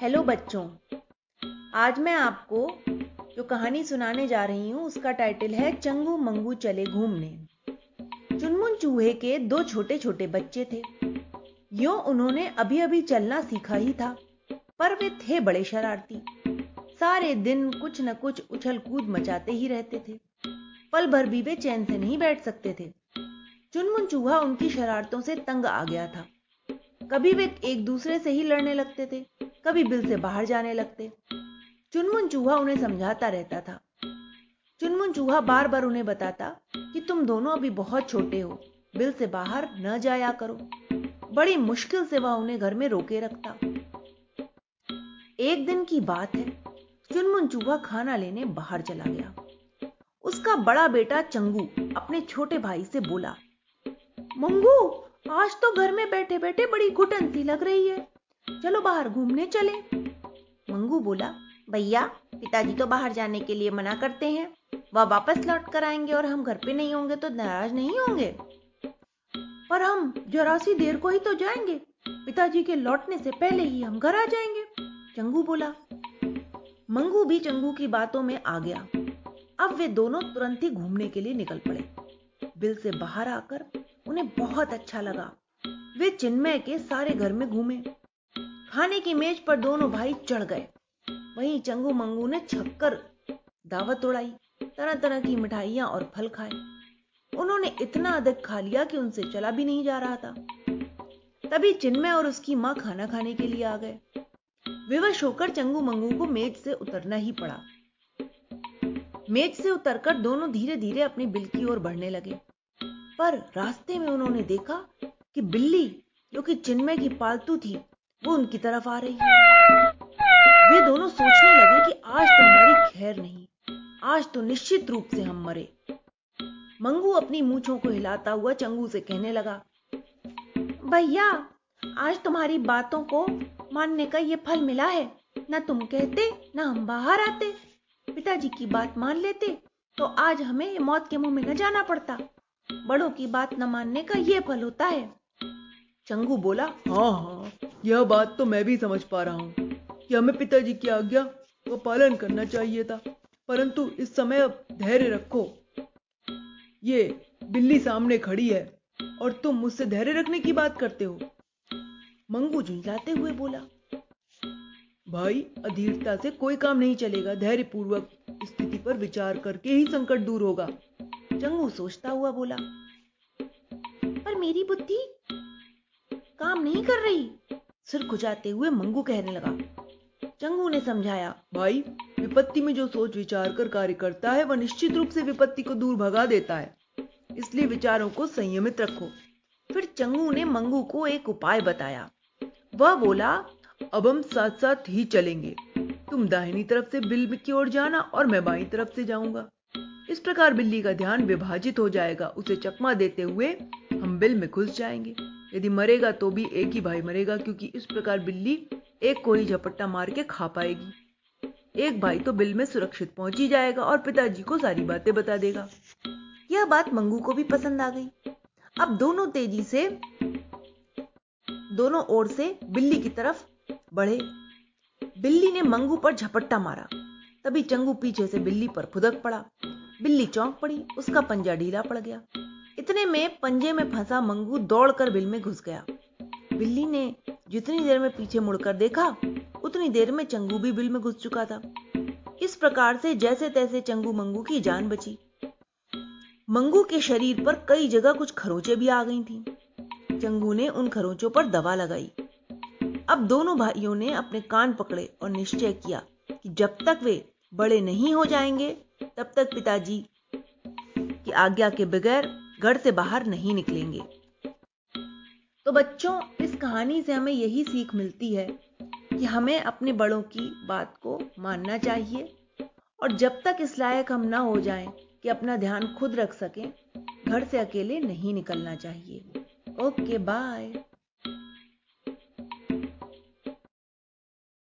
Hello बच्चों। आज मैं आपको जो कहानी सुनाने जा रही हूँ, उसका टाइटल है, चंगू मंगू चले घूमने। चुनमुन चूहे के दो छोटे छोटे बच्चे थे। यो उन्होंने अभी अभी चलना सीखा ही था, पर वे थे बड़े शरारती। सारे दिन कुछ न कुछ उछल कूद मचाते ही रहते थे। पल भर भी वे चैन से नहीं बैठ सकते थे। चुनमुन चूहा उनकी शरारतों से तंग आ गया था। कभी वे एक दूसरे से ही लड़ने लगते थे। कभी बिल से बाहर जाने लगते। चुनमुन चूहा उन्हें समझाता रहता था। चुनमुन चूहा बार बार उन्हें बताता कि तुम दोनों अभी बहुत छोटे हो, बिल से बाहर न जाया करो। बड़ी मुश्किल से वह उन्हें घर में रोके रखता। एक दिन की बात है, चुनमुन चूहा खाना लेने बाहर चला गया। उसका बड़ा बेटा चंगू अपने छोटे भाई से बोला, मंगू, आज तो घर में बैठे बैठे बड़ी घुटन सी लग रही है। चलो बाहर घूमने चले। मंगू बोला, भैया, पिताजी तो बाहर जाने के लिए मना करते हैं। वह वा वापस लौट कर आएँगे और हम घर पे नहीं होंगे तो नाराज़ नहीं होंगे। पर हम जरा सी देर को ही तो जाएँगे। पिताजी के लौटने से पहले ही हम घर आ जाएँगे। चंगू बोला। मंगू भी चंगू की बातों में आ गया। अब वे दोनों तुरंत ही घूमने के लिए निकल पड़े। बिल से बाहर आकर उन्हें बहुत अच्छा लगा। वे चिन्मय के सारे घर में घूमे। खाने की मेज पर दोनों भाई चढ़ गए। वहीं चंगू मंगू ने छक्कर दावत उड़ाई तरह तरह की मिठाइयाँ और फल खाए। उन्होंने इतना अधिक खा लिया कि उनसे चला भी नहीं जा रहा था। तभी चिन्मय और उसकी माँ खाना खाने के लिए आ गए। विवश होकर चंगू मंगू को मेज से उतरना ही पड़ा। मेज से उतरकर दोनों धीरे धीरे अपनी बिल की ओर बढ़ने लगे। पर रास्ते में उन्होंने देखा कि बिल्ली, जो कि चिन्मय की पालतू थी वो उनकी तरफ़ आ रही है। वे दोनों सोचने लगे कि आज तो हमारी खैर नहीं, आज तो निश्चित रूप से हम मरे। मंगू अपनी मूछों को हिलाता हुआ चंगू से कहने लगा, भैया, आज तुम्हारी बातों को मानने का ये फल मिला है। ना तुम कहते, ना हम बाहर आते। पिताजी की बात मान लेते तो आज हमें मौत के मुँह में न जाना पड़ता। बड़ों की बात न मानने का यह फल होता है। चंगू बोला हाँ हाँ यह बात तो मैं भी समझ पा रहा हूँ कि हमें पिताजी की आज्ञा का पालन करना चाहिए था, परंतु इस समय अब धैर्य रखो। ये बिल्ली सामने खड़ी है, और तुम मुझसे धैर्य रखने की बात करते हो? मंगू झुंझाते हुए बोला, भाई, अधीरता से कोई काम नहीं चलेगा धैर्य पूर्वक स्थिति पर विचार करके ही संकट दूर होगा। चंगू सोचता हुआ बोला, पर मेरी बुद्धि काम नहीं कर रही। सिर खुजाते हुए मंगू कहने लगा। चंगू ने समझाया, भाई, विपत्ति में जो सोच विचार कर कार्य करता है, वह निश्चित रूप से विपत्ति को दूर भगा देता है। इसलिए विचारों को संयमित रखो। फिर चंगू ने मंगू को एक उपाय बताया। वह बोला, अब हम साथ साथ ही चलेंगे। तुम दाहिनी तरफ़ से बिल की ओर जाना और मैं बाई तरफ़ से जाऊँगा। इस प्रकार बिल्ली का ध्यान विभाजित हो जाएगा। उसे चकमा देते हुए हम बिल में घुस जाएँगे। यदि मरेगा तो भी एक ही भाई मरेगा, क्योंकि इस प्रकार बिल्ली एक को ही झपट्टा मार के खा पाएगी। एक भाई तो बिल में सुरक्षित पहुँच ही जाएगा और पिताजी को सारी बातें बता देगा। यह बात मंगू को भी पसंद आ गई। अब दोनों तेज़ी से, दोनों ओर से बिल्ली की तरफ़ बढ़े। बिल्ली ने मंगू पर झपट्टा मारा। तभी चंगू पीछे से बिल्ली पर फुदक पड़ा। बिल्ली चौंक पड़ी, उसका पंजा ढीला पड़ गया। इतने में पंजे में फंसा मंगू दौड़कर बिल में घुस गया। बिल्ली ने जितनी देर में पीछे मुड़कर देखा, उतनी देर में चंगू भी बिल में घुस चुका था। इस प्रकार से जैसे तैसे चंगू मंगू की जान बची। मंगू के शरीर पर कई जगह कुछ खरोचे भी आ गई थी। चंगू ने उन खरोचों पर दवा लगाई। अब दोनों भाइयों ने अपने कान पकड़े और निश्चय किया कि जब तक वे बड़े नहीं हो जाएँगे, तब तक पिताजी की आज्ञा के बगैर घर से बाहर नहीं निकलेंगे। तो बच्चों, इस कहानी से हमें यही सीख मिलती है कि हमें अपने बड़ों की बात को मानना चाहिए और जब तक इस लायक हम ना हो जाएँ कि अपना ध्यान खुद रख सकें, घर से अकेले नहीं निकलना चाहिए। Okay bye